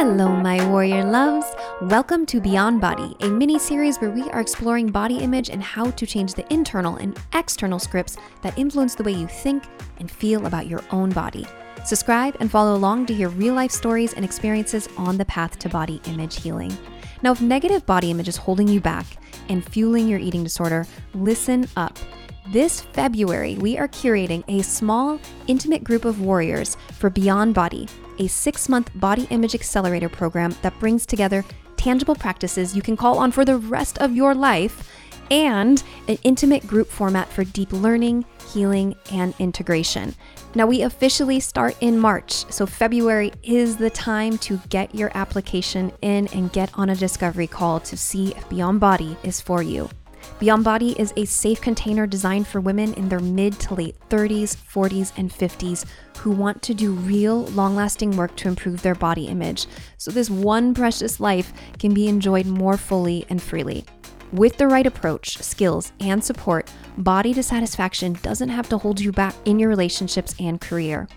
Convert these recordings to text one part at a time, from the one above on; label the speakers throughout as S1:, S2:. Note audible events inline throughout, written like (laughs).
S1: Hello, my warrior loves. Welcome to Beyond Body, a mini series where we are exploring body image and how to change the internal and external scripts that influence the way you think and feel about your own body. Subscribe and follow along to hear real life stories and experiences on the path to body image healing. Now, if negative body image is holding you back and fueling your eating disorder, listen up. This February, we are curating a small, intimate group of warriors for Beyond Body a six month body image accelerator program that brings together tangible practices you can call on for the rest of your life and an intimate group format for deep learning, healing, and integration. Now, we officially start in March, so February is the time to get your application in and get on a discovery call to see if Beyond Body is for you. Beyond Body is a safe container designed for women in their mid to late 30s, 40s, and 50s who want to do real, long lasting work to improve their body image so this one precious life can be enjoyed more fully and freely. With the right approach, skills, and support, body dissatisfaction doesn't have to hold you back in your relationships and career.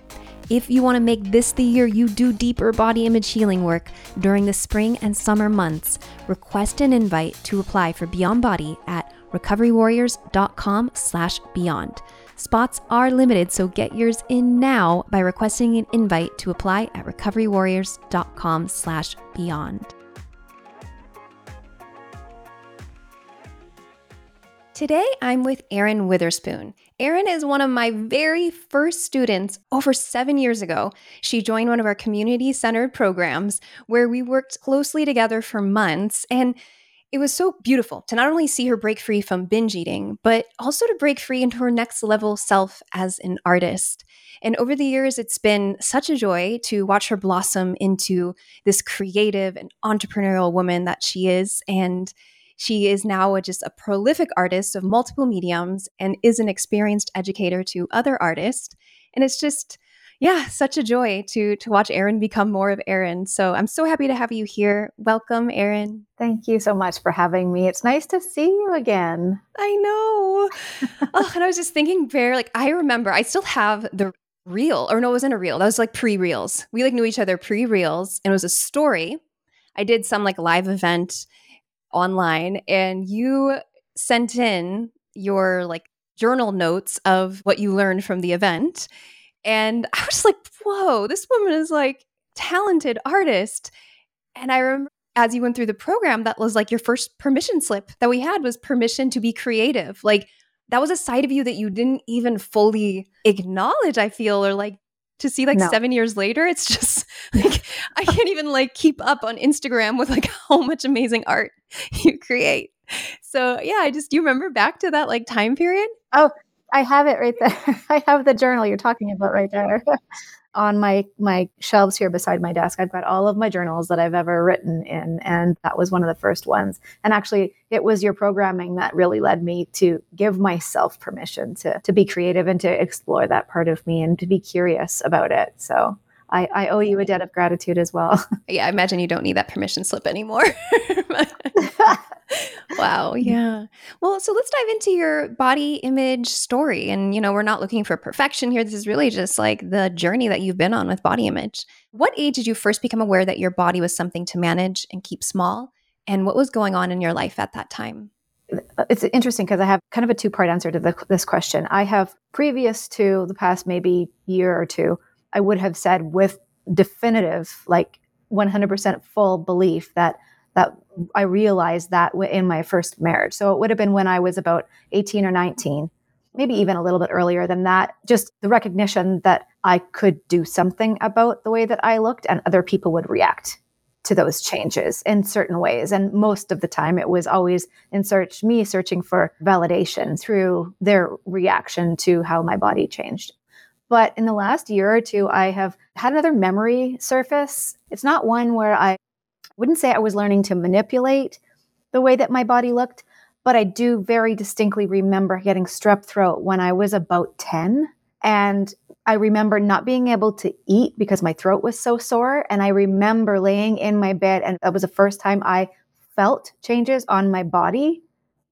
S1: If you want to make this the year you do deeper body image healing work during the spring and summer months, request an invite to apply for Beyond Body at recoverywarriors.com/beyond. Spots are limited, so get yours in now by requesting an invite to apply at recoverywarriors.com/beyond. Today, I'm with Errin Witherspoon. Errin is one of my very first students over seven years ago. She joined one of our community centered programs where we worked closely together for months. And it was so beautiful to not only see her break free from binge eating, but also to break free into her next level self as an artist. And over the years, it's been such a joy to watch her blossom into this creative and entrepreneurial woman that she is. And she is now a, just a prolific artist of multiple mediums and is an experienced educator to other artists. And it's just, yeah, such a joy to to watch Errin become more of Errin. So I'm so happy to have you here. Welcome, Errin.
S2: Thank you so much for having me. It's nice to see you again.
S1: I know. (laughs) oh, and I was just thinking, very like I remember I still have the reel, or no, it wasn't a reel. That was like pre reels. We like knew each other pre reels, and it was a story. I did some like live event online and you sent in your like journal notes of what you learned from the event. And (laughs) I was like, whoa, this woman is like talented artist. And I remember as you went through the program, that was like your first permission slip that we had was permission to be creative. Like that was a side of you that you didn't even fully acknowledge, I feel, or like to see like no. seven years later, it's just (laughs) like I can't even like keep up on Instagram with like (laughs) how much amazing art you create. So yeah, I just do you remember back to that like time period?
S2: Oh, I have it right there. (laughs) I have the journal you're talking about right there. On my my shelves here beside my desk. I've got all of my journals that i've ever written in and that was one of the first ones. And actually it was your programming that really led me to give myself permission to to be creative and to explore that part of me and to be curious about it. So I, I owe you a debt of gratitude as well. (laughs)
S1: Yeah, I imagine you don't need that permission slip anymore. (laughs) (laughs) wow. Yeah. Well, so let's dive into your body image story. And, you know, we're not looking for perfection here. This is really just like the journey that you've been on with body image. What age did you first become aware that your body was something to manage and keep small? And what was going on in your life at that time?
S2: It's interesting because I have kind of a two part answer to the, this question. I have previous to the past maybe year or two, I would have said with definitive, like 100% full belief that that I realized that in my first marriage. So it would have been when I was about 18 or 19, maybe even a little bit earlier than that. Just the recognition that I could do something about the way that I looked and other people would react to those changes in certain ways. And most of the time it was always in search, me searching for validation through their reaction to how my body changed. But in the last year or two, I have had another memory surface. It's not one where I wouldn't say I was learning to manipulate the way that my body looked, but I do very distinctly remember getting strep throat when I was about 10. And I remember not being able to eat because my throat was so sore. And I remember laying in my bed, and that was the first time I felt changes on my body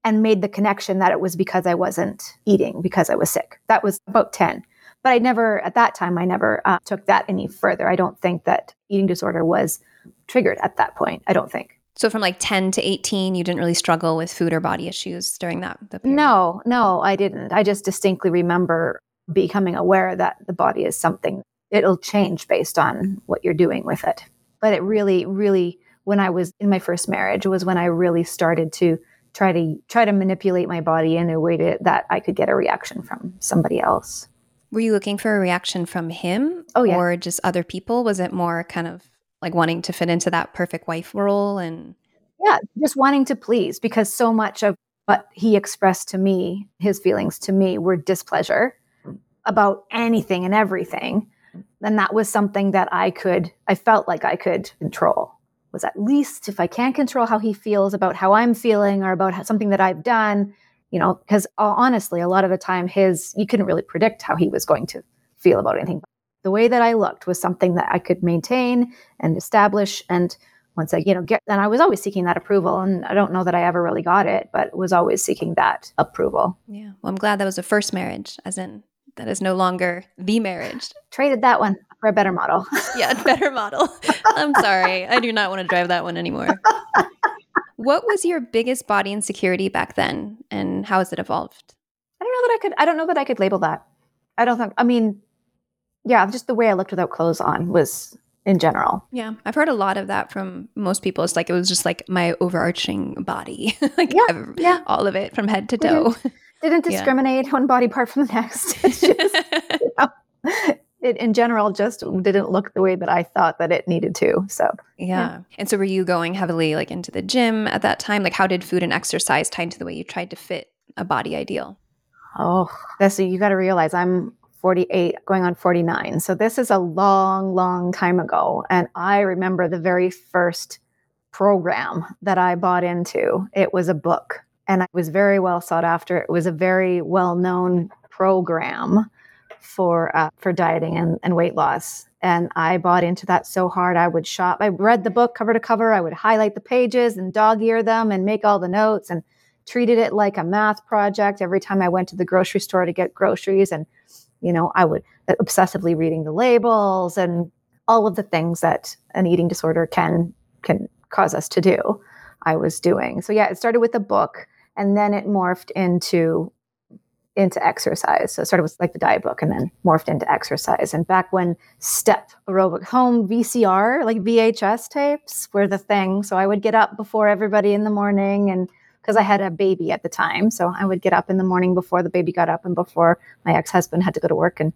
S2: and made the connection that it was because I wasn't eating because I was sick. That was about 10. But I never, at that time, I never uh, took that any further. I don't think that eating disorder was triggered at that point. I don't think.
S1: So from like 10 to 18, you didn't really struggle with food or body issues during that?
S2: No, no, I didn't. I just distinctly remember becoming aware that the body is something, it'll change based on what you're doing with it. But it really, really, when I was in my first marriage, was when I really started to try to try to manipulate my body in a way to, that I could get a reaction from somebody else.
S1: Were you looking for a reaction from him?
S2: Oh, yeah.
S1: Or just other people? Was it more kind of like wanting to fit into that perfect wife role and
S2: yeah just wanting to please because so much of what he expressed to me his feelings to me were displeasure about anything and everything then that was something that i could i felt like i could control was at least if i can't control how he feels about how i'm feeling or about something that i've done you know because uh, honestly a lot of the time his you couldn't really predict how he was going to feel about anything the way that I looked was something that I could maintain and establish. And once I, you know, get, and I was always seeking that approval. And I don't know that I ever really got it, but was always seeking that approval.
S1: Yeah. Well, I'm glad that was the first marriage, as in that is no longer the marriage.
S2: Traded that one for a better model. (laughs)
S1: yeah, better model. (laughs) I'm sorry. I do not want to drive that one anymore. (laughs) what was your biggest body insecurity back then and how has it evolved?
S2: I don't know that I could I don't know that I could label that. I don't think I mean yeah, just the way I looked without clothes on was in general.
S1: Yeah, I've heard a lot of that from most people. It's like it was just like my overarching body, (laughs) like
S2: yeah, yeah,
S1: all of it from head to toe.
S2: Didn't, (laughs) didn't discriminate yeah. one body part from the next. (laughs) It's just, you know, it in general just didn't look the way that I thought that it needed to. So
S1: yeah. yeah. And so were you going heavily like into the gym at that time? Like how did food and exercise tie into the way you tried to fit a body ideal?
S2: Oh, that's so you got to realize I'm 48, going on 49. So this is a long, long time ago. And I remember the very first program that I bought into. It was a book and it was very well sought after. It was a very well known program for uh, for dieting and, and weight loss. And I bought into that so hard. I would shop. I read the book cover to cover. I would highlight the pages and dog ear them and make all the notes and treated it like a math project every time I went to the grocery store to get groceries and you know, I would uh, obsessively reading the labels and all of the things that an eating disorder can can cause us to do. I was doing. So yeah, it started with a book and then it morphed into into exercise. So it started with like the diet book and then morphed into exercise. And back when step aerobic home VCR, like VHS tapes were the thing. So I would get up before everybody in the morning and because I had a baby at the time. So I would get up in the morning before the baby got up and before my ex husband had to go to work. And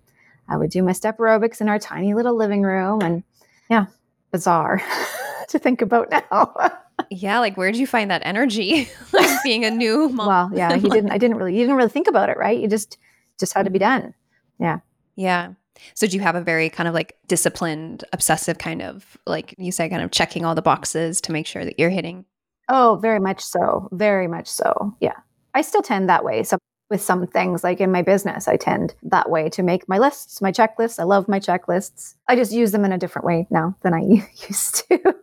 S2: I would do my step aerobics in our tiny little living room. And yeah, bizarre (laughs) to think about now. (laughs)
S1: yeah, like where did you find that energy? (laughs) like (laughs) being a new mom.
S2: Well, yeah, he didn't I (laughs) didn't really you didn't really think about it, right? You just just had to be done. Yeah.
S1: Yeah. So do you have a very kind of like disciplined, obsessive kind of like you say, kind of checking all the boxes to make sure that you're hitting
S2: Oh, very much so. Very much so. Yeah. I still tend that way. So with some things like in my business, I tend that way to make my lists, my checklists. I love my checklists. I just use them in a different way now than I used to.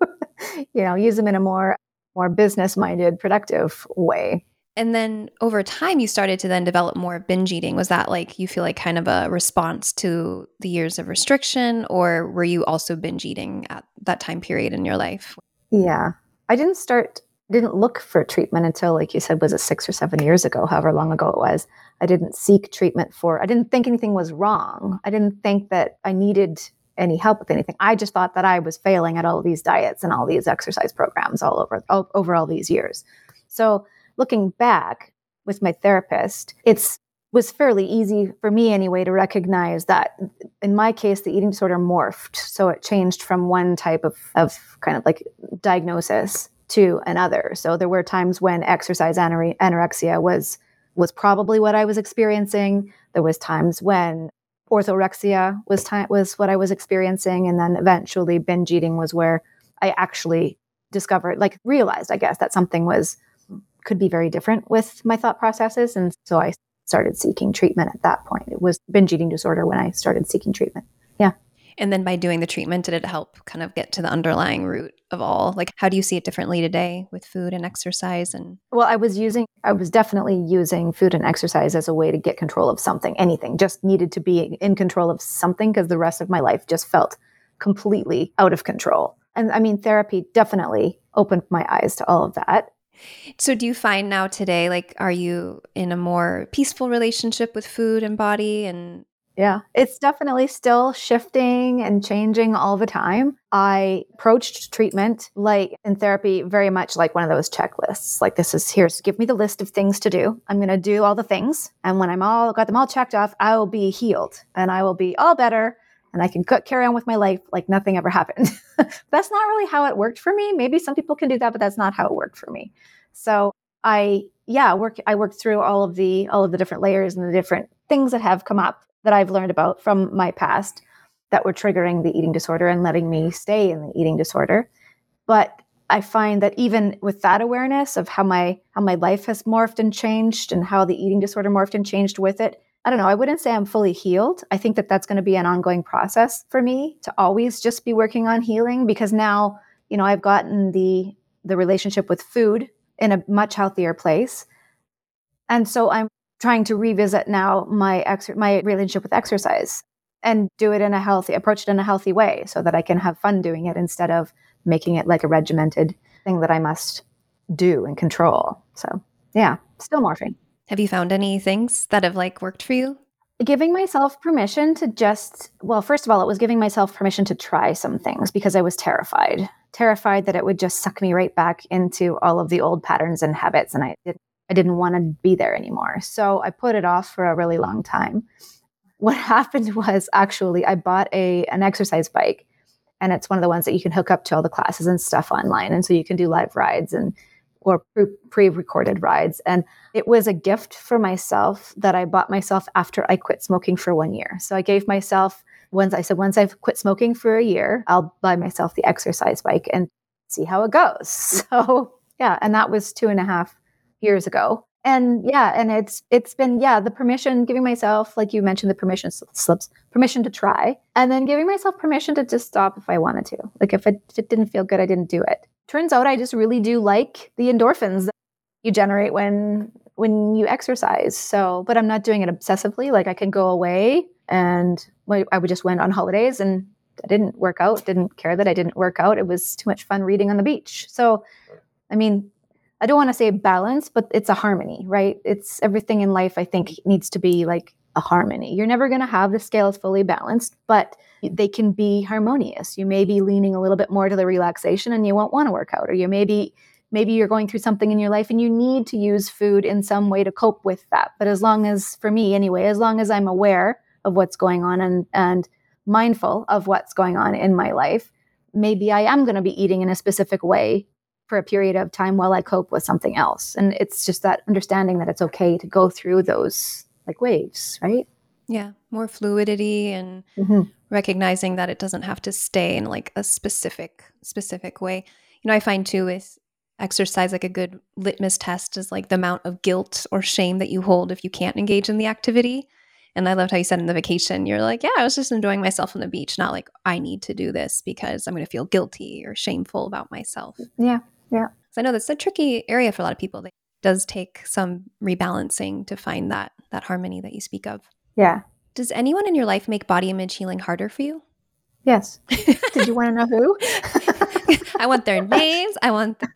S2: (laughs) you know, use them in a more more business minded, productive way.
S1: And then over time, you started to then develop more binge eating. Was that like you feel like kind of a response to the years of restriction, or were you also binge eating at that time period in your life?
S2: Yeah, I didn't start didn't look for treatment until, like you said, was it six or seven years ago, however long ago it was. I didn't seek treatment for, I didn't think anything was wrong. I didn't think that I needed any help with anything. I just thought that I was failing at all these diets and all these exercise programs all over, all, over all these years. So looking back with my therapist, it's was fairly easy for me anyway to recognize that in my case the eating disorder morphed so it changed from one type of, of kind of like diagnosis to another. So there were times when exercise anorexia was was probably what I was experiencing. There was times when orthorexia was time was what I was experiencing, and then eventually binge eating was where I actually discovered, like realized, I guess, that something was could be very different with my thought processes, and so I started seeking treatment at that point. It was binge eating disorder when I started seeking treatment. Yeah.
S1: And then by doing the treatment, did it help kind of get to the underlying root of all? Like, how do you see it differently today with food and exercise? And
S2: well, I was using, I was definitely using food and exercise as a way to get control of something, anything. Just needed to be in control of something because the rest of my life just felt completely out of control. And I mean, therapy definitely opened my eyes to all of that.
S1: So, do you find now today, like, are you in a more peaceful relationship with food and body? And
S2: yeah, it's definitely still shifting and changing all the time. I approached treatment like in therapy very much like one of those checklists. Like this is here's give me the list of things to do. I'm going to do all the things and when I'm all got them all checked off, I will be healed and I will be all better and I can carry on with my life like nothing ever happened. (laughs) that's not really how it worked for me. Maybe some people can do that, but that's not how it worked for me. So I yeah, work I worked through all of the all of the different layers and the different things that have come up that I've learned about from my past that were triggering the eating disorder and letting me stay in the eating disorder. But I find that even with that awareness of how my how my life has morphed and changed and how the eating disorder morphed and changed with it, I don't know, I wouldn't say I'm fully healed. I think that that's going to be an ongoing process for me to always just be working on healing because now, you know, I've gotten the the relationship with food in a much healthier place. And so I'm trying to revisit now my ex- my relationship with exercise and do it in a healthy approach it in a healthy way so that I can have fun doing it instead of making it like a regimented thing that I must do and control. So, yeah, still morphing.
S1: Have you found any things that have like worked for you?
S2: Giving myself permission to just, well, first of all, it was giving myself permission to try some things because I was terrified. Terrified that it would just suck me right back into all of the old patterns and habits. And I didn't I didn't want to be there anymore. So I put it off for a really long time. What (laughs) happened was actually I bought a an exercise bike and it's one of the ones that you can hook up to all the classes and stuff online and so you can do live rides and or pre-recorded rides and it was a gift for myself that I bought myself after I quit smoking for 1 year. So I gave myself once I said once I've quit smoking for a year, I'll buy myself the exercise bike and see how it goes. (laughs) So yeah, and that was two and a half years ago. And yeah and it's it's been yeah the permission giving myself like you mentioned the permission slips permission to try and then giving myself permission to just stop if i wanted to. Like if it, if it didn't feel good i didn't do it. Turns out i just really do like the endorphins that you generate when when you exercise. So but i'm not doing it obsessively. Like i can go away and i would just went on holidays and i didn't work out didn't care that i didn't work out. It was too much fun reading on the beach. So i mean I don't want to say balance, but it's a harmony, right? It's everything in life, I think, needs to be like a harmony. You're never going to have the scales fully balanced, but they can be harmonious. You may be leaning a little bit more to the relaxation and you won't want to work out, or you maybe maybe you're going through something in your life and you need to use food in some way to cope with that. But as long as for me anyway, as long as I'm aware of what's going on and and mindful of what's going on in my life, maybe I am going to be eating in a specific way for a period of time while I cope with something else. And it's just that understanding that it's okay to go through those like waves, right?
S1: Yeah, more fluidity and mm-hmm. recognizing that it doesn't have to stay in like a specific specific way. You know, I find too with exercise like a good litmus test is like the amount of guilt or shame that you hold if you can't engage in the activity. And I loved how you said in the vacation, you're like, yeah, I was just enjoying myself on the beach, not like I need to do this because I'm going to feel guilty or shameful about myself.
S2: Yeah. Yeah.
S1: So I know that's a tricky area for a lot of people. It does take some rebalancing to find that that harmony that you speak of.
S2: Yeah.
S1: Does anyone in your life make body image healing harder for you?
S2: Yes. (laughs) Did you want to know who?
S1: I want their names. I want their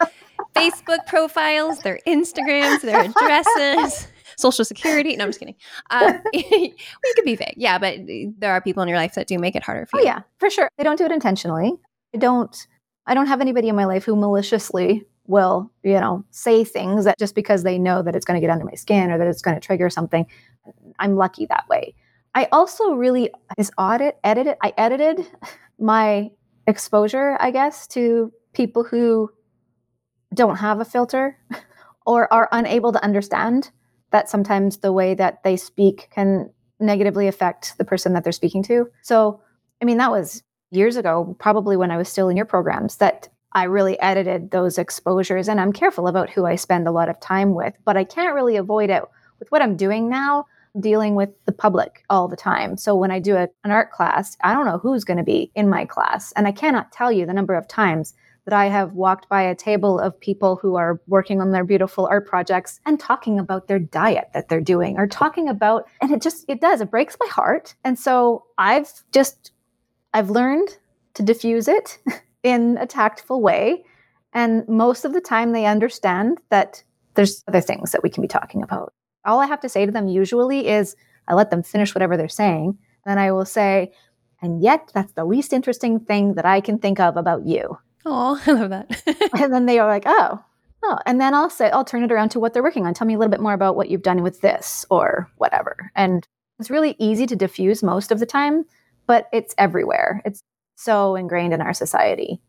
S1: Facebook profiles, their Instagrams, their addresses, social security. No, I'm just kidding. Uh, (laughs) we could be vague. Yeah, but there are people in your life that do make it harder for
S2: oh,
S1: you.
S2: Oh, yeah, for sure. They don't do it intentionally. I don't I don't have anybody in my life who maliciously will, you know, say things that just because they know that it's going to get under my skin or that it's going to trigger something. I'm lucky that way. I also really is audit edited I edited my exposure, I guess, to people who don't have a filter (laughs) or are unable to understand that sometimes the way that they speak can negatively affect the person that they're speaking to. So, I mean, that was years ago, probably when I was still in your programs, that I really edited those exposures. And I'm careful about who I spend a lot of time with, but I can't really avoid it with what I'm doing now, dealing with the public all the time. So when I do a, an art class, I don't know who's going to be in my class. And I cannot tell you the number of times that I have walked by a table of people who are working on their beautiful art projects and talking about their diet that they're doing or talking about, and it just, it does, it breaks my heart. And so I've just I've learned to diffuse it. (laughs) in a tactful way. And most of the time, they understand that there's other things that we can be talking about. All I have to say to them usually is I let them finish whatever they're saying. Then I will say, and yet that's the least interesting thing that I can think of about you.
S1: Oh, (laughs) I love that. (laughs)
S2: and then they are like, oh, oh. And then I'll say, I'll turn it around to what they're working on. Tell me a little bit more about what you've done with this or whatever. And it's really easy to diffuse most of the time, but it's everywhere. It's so ingrained in our society.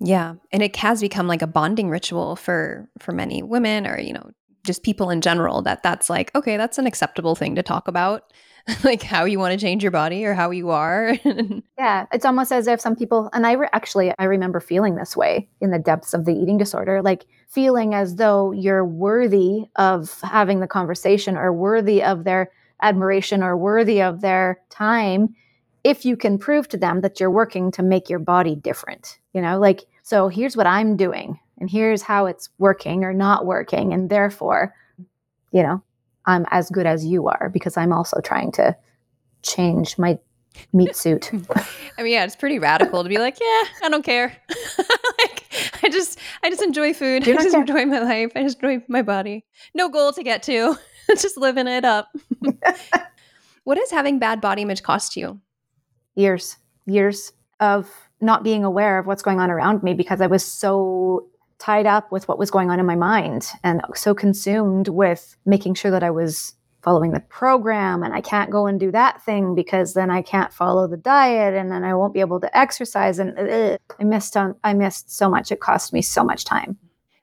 S1: Yeah, and it has become like a bonding ritual for for many women or you know just people in general that that's like okay, that's an acceptable thing to talk about. (laughs) like how you want to change your body or how you are. (laughs)
S2: yeah, it's almost as if some people, and I re- actually I remember feeling this way in the depths of the eating disorder, like feeling as though you're worthy of having the conversation or worthy of their admiration or worthy of their time if you can prove to them that you're working to make your body different. You know, like so here's what I'm doing and here's how it's working or not working and therefore, you know, I'm as good as you are because I'm also trying to change my meat suit. (laughs)
S1: I mean, yeah, it's pretty radical to be like, yeah, I don't care. (laughs) like, I just, I just enjoy food. I just care. enjoy my life. I just enjoy my body. No goal to get to. (laughs) just living it up. what does having bad body image cost you?
S2: Years, years of not being aware of what's going on around me because I was so tied up with what was going on in my mind and so consumed with making sure that I was following the program and I can't go and do that thing because then I can't follow the diet and then I won't be able to exercise and I missed on I missed so much it cost me so much time.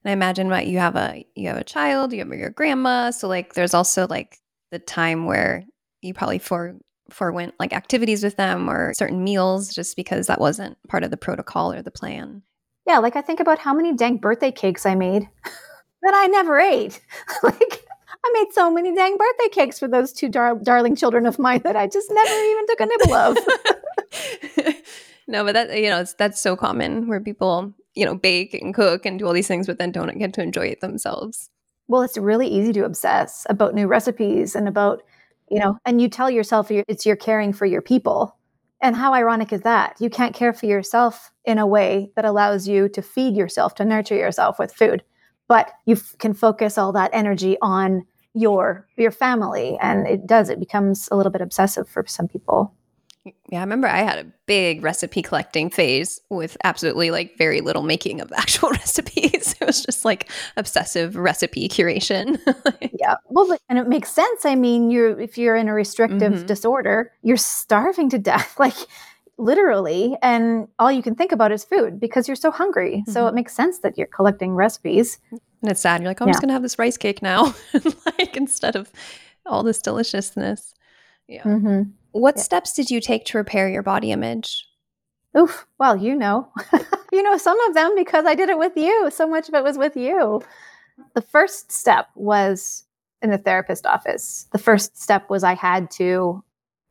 S1: And I imagine what you have a you have a child, you have your grandma, so like there's also like the time where you probably for forewent like activities with them or certain meals just because that wasn't part of the protocol or the plan.
S2: Yeah, like I think about how many dang birthday cakes I made (laughs) that I never ate. (laughs) like I made so many dang birthday cakes for those two dar- darling children of mine that I just never even took a nibble of. (laughs)
S1: no, but that you know, that's so common where people, you know, bake and cook and do all these things but then don't get to enjoy it themselves.
S2: Well, it's really easy to obsess about new recipes and about, you know, and you tell yourself it's you're caring for your people. And how ironic is that? You can't care for yourself in a way that allows you to feed yourself, to nurture yourself with food, but you f- can focus all that energy on your your family and it does it becomes a little bit obsessive for some people
S1: yeah, I remember I had a big recipe collecting phase with absolutely like very little making of (laughs) actual recipes. It was just like obsessive recipe curation. (laughs)
S2: yeah. Well, and it makes sense. I mean, you're if you're in a restrictive mm-hmm. disorder, you're starving to death. (laughs) Like literally and all you can think about is food because you're so hungry mm-hmm. so it makes sense that you're collecting recipes
S1: and it's sad you're like oh, i'm yeah. just gonna have this rice cake now like instead of all this deliciousness yeah mm-hmm. What yeah. steps did you take to repair your body image?
S2: Oof. Well, you know, (laughs) you know some of them because I did it with you. So much of it was with you. The first step was in the therapist office. The first step was I had to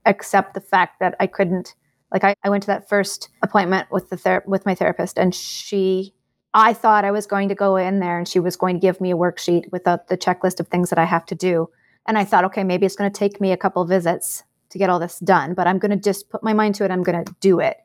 S2: accept the fact that I couldn't. Like I, I went to that first appointment with the ther- with my therapist, and she, I thought I was going to go in there, and she was going to give me a worksheet with a, the checklist of things that I have to do. And I thought, okay, maybe it's going to take me a couple visits to get all this done, but I'm going to just put my mind to it. I'm going to do it.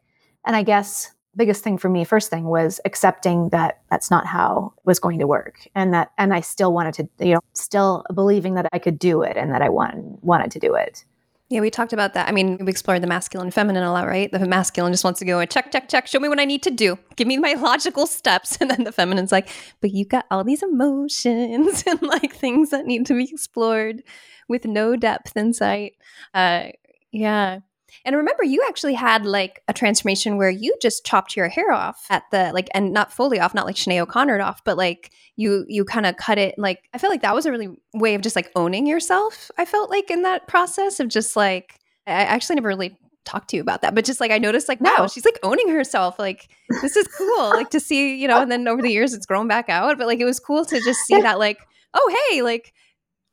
S2: And I guess the biggest thing for me first thing was accepting that that's not how it was going to work and that and I still wanted to you know still believing that I could do it and that I want, wanted to do it.
S1: Yeah, we talked about that. I mean, we explored the masculine and feminine a lot, right? The masculine just wants to go and check, check, check, show me what I need to do. Give me my (laughs) logical steps. And then the feminine's like, but you got all these emotions (laughs) and like things that need to be explored with no depth in sight. Uh, yeah. And remember, you actually had like a transformation where you just chopped your hair off at the like, and not fully off, not like Sinead O'Connor off, but like you you kind of cut it. Like I feel like that was a really way of just like owning yourself. I felt like in that process of just like I actually never really talked to you about that, but just like I noticed like wow, she's like owning herself. Like this is cool. like to see you know, (laughs) and then over the years it's grown back out. But like it was cool to just see that like oh hey like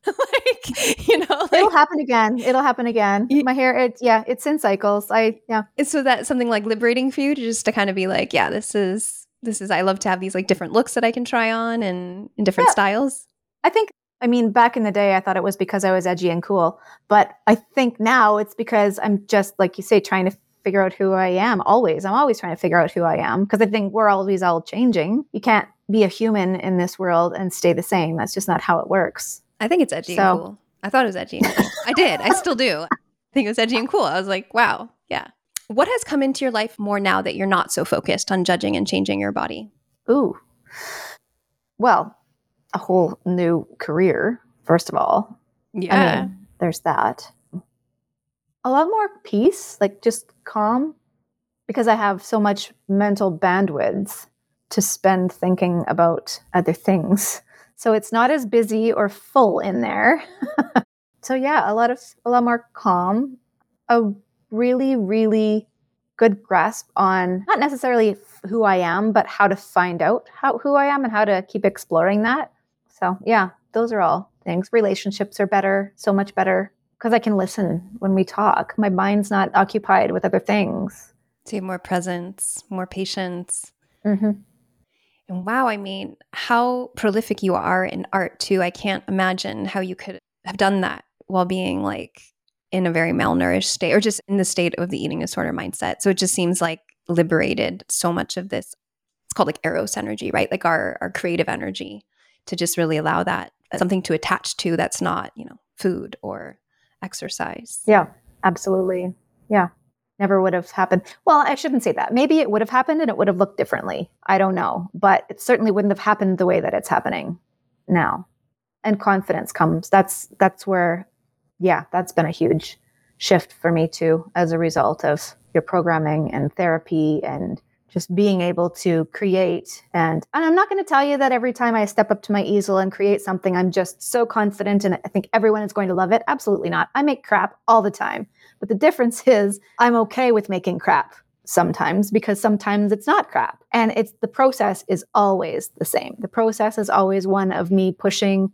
S1: (laughs) like you know like,
S2: it'll happen again it'll happen again my hair it yeah it's in cycles i yeah
S1: so that something like liberating for you to just to kind of be like yeah this is this is i love to have these like different looks that i can try on and in different yeah. styles
S2: i think i mean back in the day i thought it was because i was edgy and cool but i think now it's because i'm just like you say trying to figure out who I am always. I'm always trying to figure out who I am because I think we're always all changing. You can't be a human in this world and stay the same. That's just not how it works.
S1: I think it's edgy so, and cool. I thought it was edgy. And cool. I did. I still do. I think it was edgy and cool. I was like, wow, yeah. What has come into your life more now that you're not so focused on judging and changing your body?
S2: Ooh. Well, a whole new career, first of all.
S1: Yeah.
S2: I mean, there's that. A lot more peace, like just calm, because I have so much mental bandwidth to spend thinking about other things. So it's not as busy or full in there. (laughs) so yeah, a lot of a lot more calm, a really really good grasp on not necessarily who I am, but how to find out how who I am and how to keep exploring that. So yeah, those are all things. Relationships are better, so much better because I can listen when we talk. My mind's not occupied with other things.
S1: So you have more presence, more patience. Mm-hmm. And wow, I mean, how prolific you are in art too. I can't imagine how you could have done that while being like in a very malnourished state or just in the state of the eating disorder mindset. So it just seems like liberated so much of this. It's called like eros energy, right? Like our our creative energy to just really allow that uh, something to attach to that's not, you know, food or exercise.
S2: Yeah, absolutely. Yeah. Never would have happened. Well, I shouldn't say that. Maybe it would have happened and it would have looked differently. I don't know. But it certainly wouldn't have happened the way that it's happening now. And confidence comes. That's that's where yeah, that's been a huge shift for me too as a result of your programming and therapy and just being able to create and, and i'm not going to tell you that every time i step up to my easel and create something i'm just so confident and i think everyone is going to love it absolutely not i make crap all the time but the difference (laughs) is i'm okay with making crap sometimes because sometimes it's not crap and it's the process is always the same the process is always one of me pushing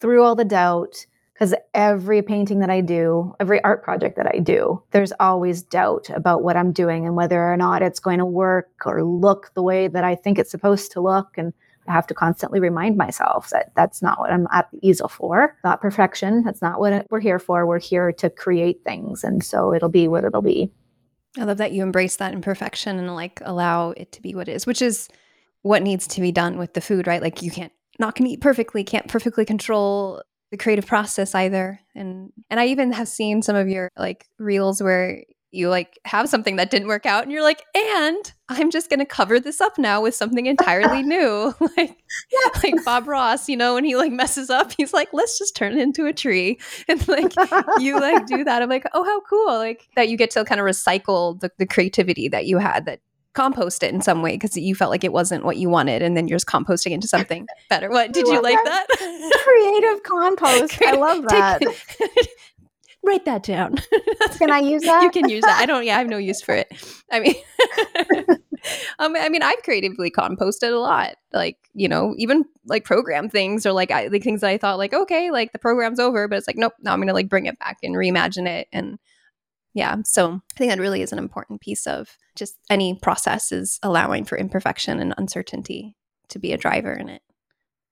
S2: through all the doubt because every painting that I do, every art project that I do, there's always doubt about what I'm doing and whether or not it's going to work or look the way that I think it's supposed to look. And Have to constantly remind myself that that's not what I'm at the easel for. Not perfection. That's not what we're here for. We're here to create things. And so it'll be what it'll be.
S1: I love that you embrace that imperfection and like allow it to be what it is, which is what needs to be done with the food, right? Like you can't not can eat perfectly, can't perfectly control the creative process either. And and I even have seen some of your like reels where you like have something that didn't work out and you're like and i'm just going to cover this up now with something entirely (laughs) new (laughs) like yeah. like bob ross you know when he like messes up he's like let's just turn it into a tree (laughs) and like you like do that i'm like oh how cool like that you get to kind of recycle the, the creativity that you had that compost it in some way because you felt like it wasn't what you wanted and then you're just composting into something better. What did you like that?
S2: that? Creative compost. I love that.
S1: Write that down. (laughs)
S2: can I use that?
S1: You can use that. I don't. Yeah, I have no use for it. I mean, (laughs) um, I mean, I've creatively composted a lot. Like you know, even like program things or like I, like things that I thought like okay, like the program's over, but it's like nope. Now I'm gonna like bring it back and reimagine it and yeah. So I think that really is an important piece of just any process is allowing for imperfection and uncertainty to be a driver in it.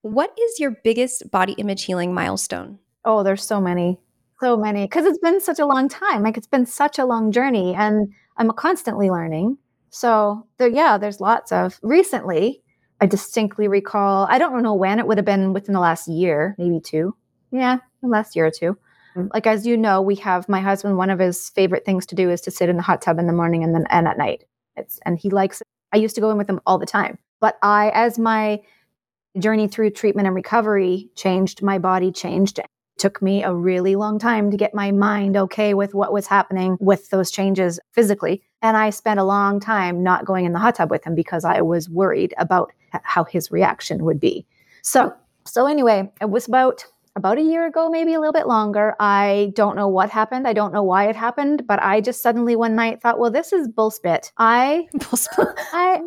S1: What is your biggest body image healing milestone?
S2: Oh, there's so many. So many. Because it's been such a long time. Like it's been such a long journey and I'm constantly learning. So there, yeah, there's lots of recently. I distinctly recall, I don't know when it would have been within the last year, maybe two. Yeah, the last year or two. Mm. Like as you know, we have my husband. One of his favorite things to do is to sit in the hot tub in the morning and then and at night. It's and he likes. It. I used to go in with him all the time. But I, as my journey through treatment and recovery changed, my body changed. Took me a really long time to get my mind okay with what was happening with those changes physically. And I spent a long time not going in the hot tub with him because I was worried about how his reaction would be. So, so anyway, it was about about a year ago, maybe a little bit longer. I don't know what happened. I don't know why it happened, but I just suddenly one night thought, well, this is bullspit. I, (laughs) (laughs) I,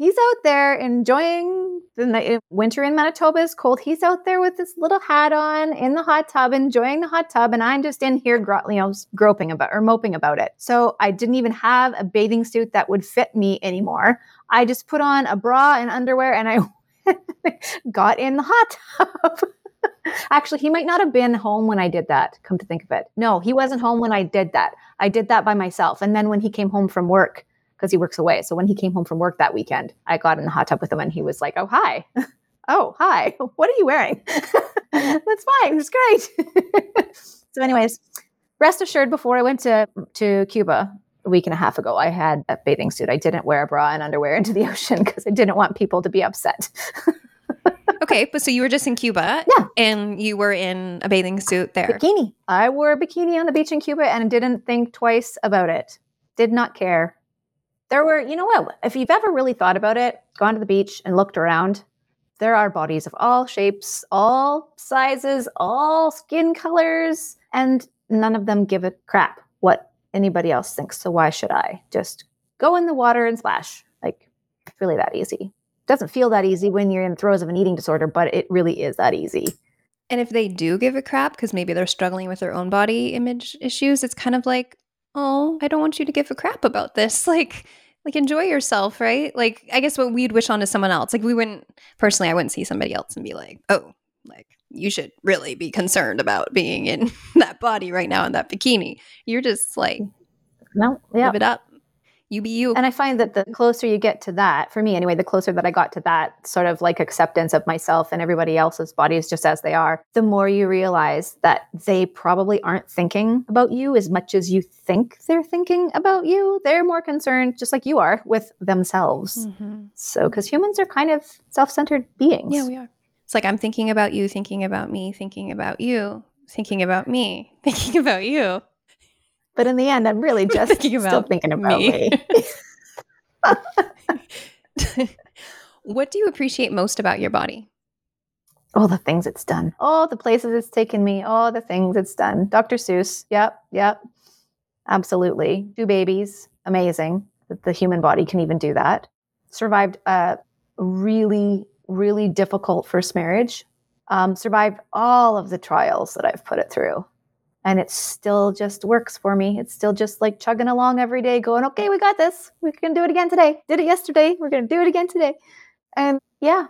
S2: he's out there enjoying the night. Eh, winter in Manitoba is cold. He's out there with this little hat on in the hot tub, enjoying the hot tub, and I'm just in here, you know, groping about or moping about it. So I didn't even have a bathing suit that would fit me anymore. I just put on a bra and underwear, and I (laughs) got in the hot tub. (laughs) Actually, he might not have been home when I did that, come to think of it. No, he wasn't home when I did that. I did that by myself. And then when he came home from work, because he works away. So when he came home from work that weekend, I got in the hot tub with him and he was like, Oh, hi. (laughs) oh, hi. (laughs) What are you wearing? (laughs) That's fine. It's great. so, anyways, rest assured, before I went to, to Cuba a week and a half ago, I had a bathing suit. I didn't wear a bra and underwear into the ocean because I didn't want people to be upset.
S1: okay, but so you were just in Cuba,
S2: yeah,
S1: and you were in a bathing suit there.
S2: Bikini. I wore a bikini on the beach in Cuba and didn't think twice about it. Did not care. There were, you know what? If you've ever really thought about it, gone to the beach and looked around, there are bodies of all shapes, all sizes, all skin colors, and none of them give a crap what anybody else thinks. So why should I just go in the water and splash? Like, it's really that easy doesn't feel that easy when you're in the throes of an eating disorder, but it really is that easy.
S1: And if they do give a crap because maybe they're struggling with their own body image issues, it's kind of like, oh, I don't want you to give a crap about this. (laughs) Like, like enjoy yourself, right? Like, I guess what we'd wish on to someone else. Like, we wouldn't personally, I wouldn't see somebody else and be like, oh, like you should really be concerned about being in (laughs) that body right now in that bikini. You're just like,
S2: no, yeah.
S1: live it up you be you.
S2: And I find that the closer you get to that, for me anyway, the closer that I got to that sort of like acceptance of myself and everybody else's bodies just as they are, the more you realize that they probably aren't thinking about you as much as you think they're thinking about you. They're more concerned, just like you are, with themselves. Mm-hmm. So, because humans are kind of self centered beings.
S1: Yeah, we are. It's like I'm thinking about you, thinking about me, thinking about you, thinking about me, (laughs) thinking about you.
S2: But in the end, I'm really (laughs) just thinking about still thinking about me.
S1: me. (laughs) (laughs) what do you appreciate most about your body?
S2: All the things it's done. All the places it's taken me. All the things it's done. Dr. Seuss. Yep. Yep. Absolutely. Two babies. Amazing that the human body can even do that. Survived a really, really difficult first marriage. Um, survived all of the trials that I've put it through and it still just works for me. It's still just like chugging along every day, going, okay, we got this. We can do it again today. Did it yesterday. We're going to do it again today. And yeah,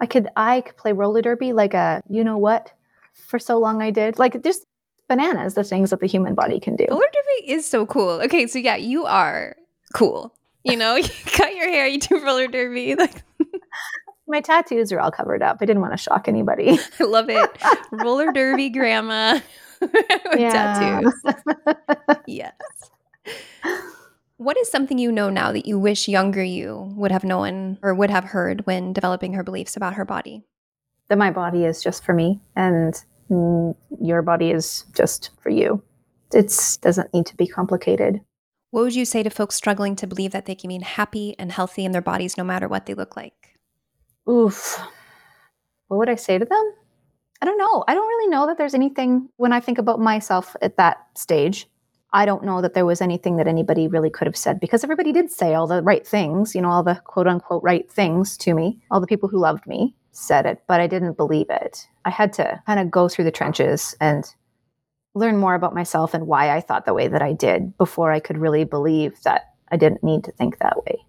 S2: I could, I could play roller derby like a, you know what, for so long I did. Like just bananas, the things that the human body can do.
S1: Roller derby is so cool. Okay, so yeah, you are cool. You know, (laughs) you cut your hair, you do roller derby. Like (laughs)
S2: my tattoos are all covered up. I didn't want to shock anybody. (laughs)
S1: I love it. roller derby grandma. (laughs) tattoos. (laughs) yes. What is something you know now that you wish younger you would have known or would have heard when developing her beliefs about her body?
S2: That my body is just for me and mm, your body is just for you. It doesn't need to be complicated.
S1: What would you say to folks struggling to believe that they can be happy and healthy in their bodies no matter what they look like?
S2: Oof. What would I say to them? I don't know. I don't really know that there's anything when I think about myself at that stage. I don't know that there was anything that anybody really could have said because everybody did say all the right things, you know, all the quote unquote right things to me. All the people who loved me said it, but I didn't believe it. I had to kind of go through the trenches and learn more about myself and why I thought the way that I did before I could really believe that I didn't need to think that way.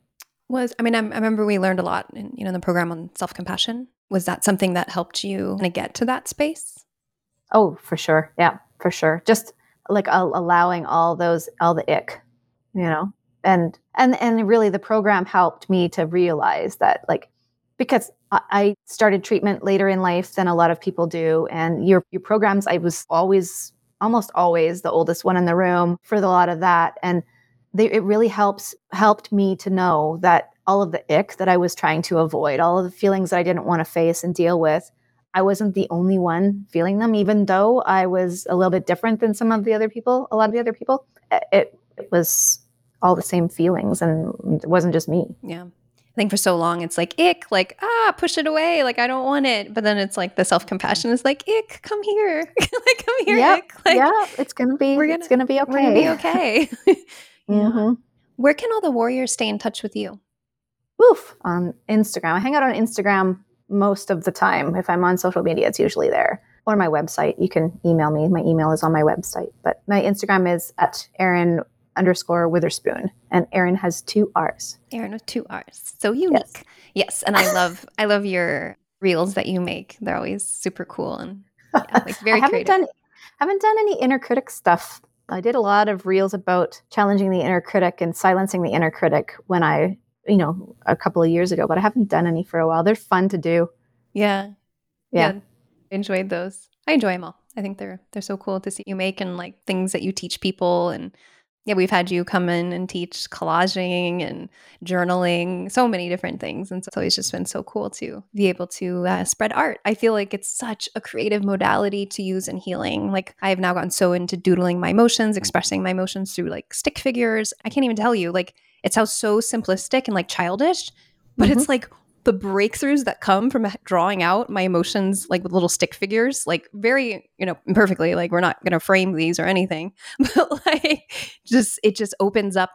S1: Was I mean I, I remember we learned a lot in you know the program on self compassion was that something that helped you kind of get to that space?
S2: Oh, for sure. Yeah, for sure. Just like uh, allowing all those, all the ick, you know, and and and really the program helped me to realize that like because I started treatment later in life than a lot of people do, and your your programs I was always almost always the oldest one in the room for a lot of that and they, it really helps helped me to know that all of the ick that I was trying to avoid, all of the feelings that I didn't want to face and deal with, I wasn't the only one feeling them, even though I was a little bit different than some of the other people, a lot of the other people. It, it was all the same feelings and it wasn't just me.
S1: Yeah. I think for so long it's like ick, like ah, push it away, like I don't want it. But then it's like the self compassion is like ick, come here, (laughs) like come here,
S2: yep.
S1: ick. Like,
S2: yeah, it's gonna be, we're gonna, it's gonna be okay.
S1: Gonna be okay. (laughs) (laughs) mm-hmm. Where can all the warriors stay in touch with you?
S2: woof on Instagram. I hang out on Instagram most of the time. If I'm on social media, it's usually there. Or my website. You can email me. My email is on my website. But my Instagram is at Errin underscore Witherspoon. And Errin has two R's.
S1: Errin with two R's. So unique. Yes. yes. And I love (laughs) I love your reels that you make. They're always super cool and Yeah, like (laughs) very
S2: I haven't
S1: creative.
S2: done haven't done any inner critic stuff. I did a lot of reels about challenging the inner critic and silencing the inner critic when I, you know, a couple of years ago, but I haven't done any for a while. They're fun to do.
S1: Yeah.
S2: Yeah.
S1: I enjoyed those. I enjoy them all. I think they're they're so cool to see you make and like things that you teach people and yeah, we've had you come in and teach collaging and journaling, so many different things. And so it's always just been so cool to be able to uh, spread art. I feel like it's such a creative modality to use in healing. Like I have now gotten so into doodling my emotions, expressing my emotions through like stick figures. I can't even tell you, like, it sounds so simplistic and like childish, but
S2: Mhm.
S1: it's like the breakthroughs that come from drawing out my emotions like with little stick figures like very you know imperfectly like we're not going to frame these or anything (laughs) but like just it just opens up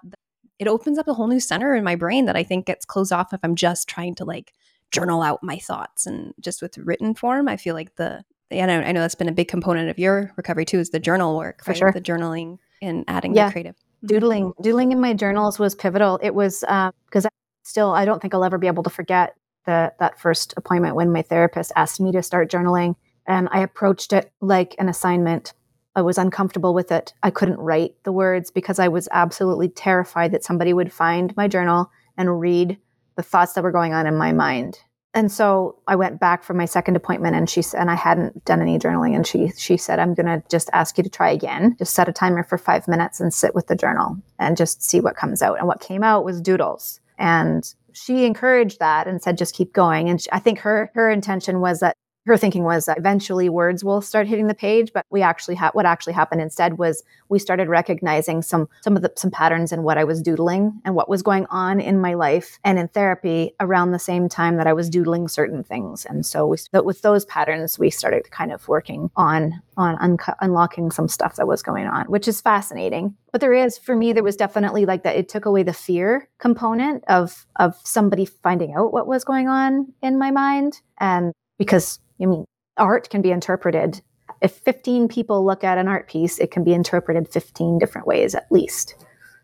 S1: it opens up a whole new center in my brain that i think gets closed off if i'm just trying to like journal out my thoughts and just with written form i feel like the and I, I know that's been a big component of your recovery too is the journal work
S2: For
S1: right?
S2: sure.
S1: the journaling and adding
S2: Yeah.
S1: the creative mm-hmm.
S2: doodling doodling in my journals was pivotal it was uh, because I still i don't think i'll ever be able to forget the, that first appointment when my therapist asked me to start journaling and i approached it like an assignment i was uncomfortable with it i couldn't write the words because i was absolutely terrified that somebody would find my journal and read the thoughts that were going on in my mind and so I went back for my second appointment and she and I hadn't done any journaling. And she, she said, I'm going to just ask you to try again. Just set a timer for five minutes and sit with the journal and just see what comes out. And what came out was doodles. And she encouraged that and said, just keep going. And I think her, her intention was that her thinking was that eventually words will start hitting the page but we actually had what actually happened instead was we started recognizing some some of the some patterns in what i was doodling and what was going on in my life and in therapy around the same time that i was doodling certain things. And so we with those patterns we started kind of working on on unco- unlocking some stuff that was going on which is fascinating. But there is for me there was definitely like that it took away the fear component of of somebody finding out what was going on in my mind. And because I mean, art can be interpreted. If 15 people look at an art piece, it can be interpreted 15 different ways at least.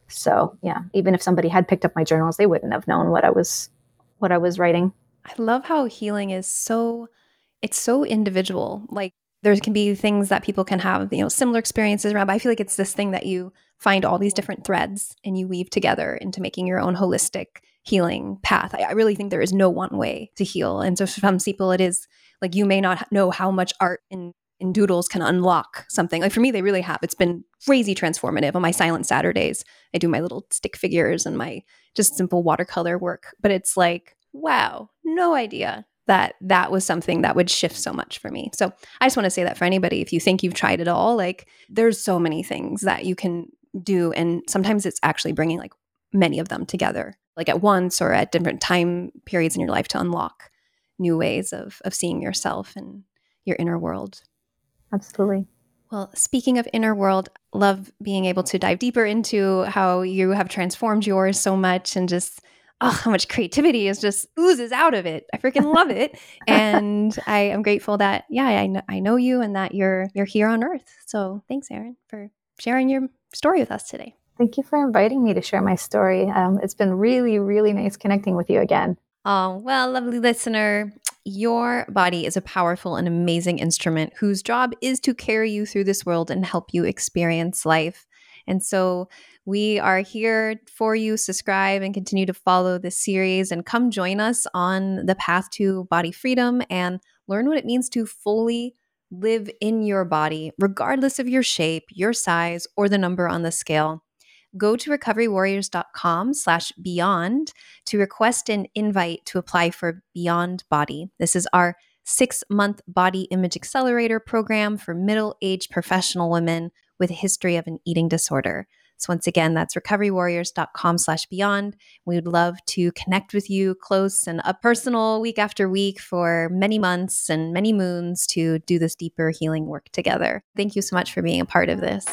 S2: So, yeah, even if somebody had picked up my journals, they wouldn't have known what I was what I was writing.
S1: I love how healing is so it's so individual. Like there can be things that people can have, you know, similar experiences around, but I feel like it's this thing that you find all these different threads and you weave together into making your own holistic healing path. I, I really think there is no one way to heal. And so for some people it is like you may not know how much art in in doodles can unlock something. Like for me, they really have. It's been crazy transformative. On my silent Saturdays, I do my little stick figures and my just simple watercolor work. But it's like, wow, no idea that that was something that would shift so much for me. So I just want to say that for anybody, if you think you've tried it all, like there's so many things that you can do. And sometimes it's actually bringing like many of them together, like at once or at different time periods in your life to unlock new ways of, of seeing yourself and your inner world.
S2: Absolutely.
S1: Well, speaking of inner world, love being able to dive deeper into how you have transformed yours so much and just oh, how much creativity is just oozes out of it. I freaking love it. (laughs) and I am grateful that yeah, I know, I know you and that you're you're here on earth. So, thanks Errin for sharing your story with us today.
S2: Thank you for inviting me to share my story. Um, it's been really, really nice connecting with you again.
S1: Oh, well, lovely listener, your body is a powerful and amazing instrument whose job is to carry you through this world and help you experience life. And so we are here for you. Subscribe and continue to follow this series and come join us on the path to body freedom and learn what it means to fully live in your body, regardless of your shape, your size, or the number on the scale go to recoverywarriors.com slash beyond to request an invite to apply for Beyond Body. This is our six month body image accelerator program for middle aged professional women with a history of an eating disorder. So once again, that's recoverywarriors.com slash beyond. We would love to connect with you close and up personal week after week for many months and many moons to do this deeper healing work together. Thank you so much for being a part of this.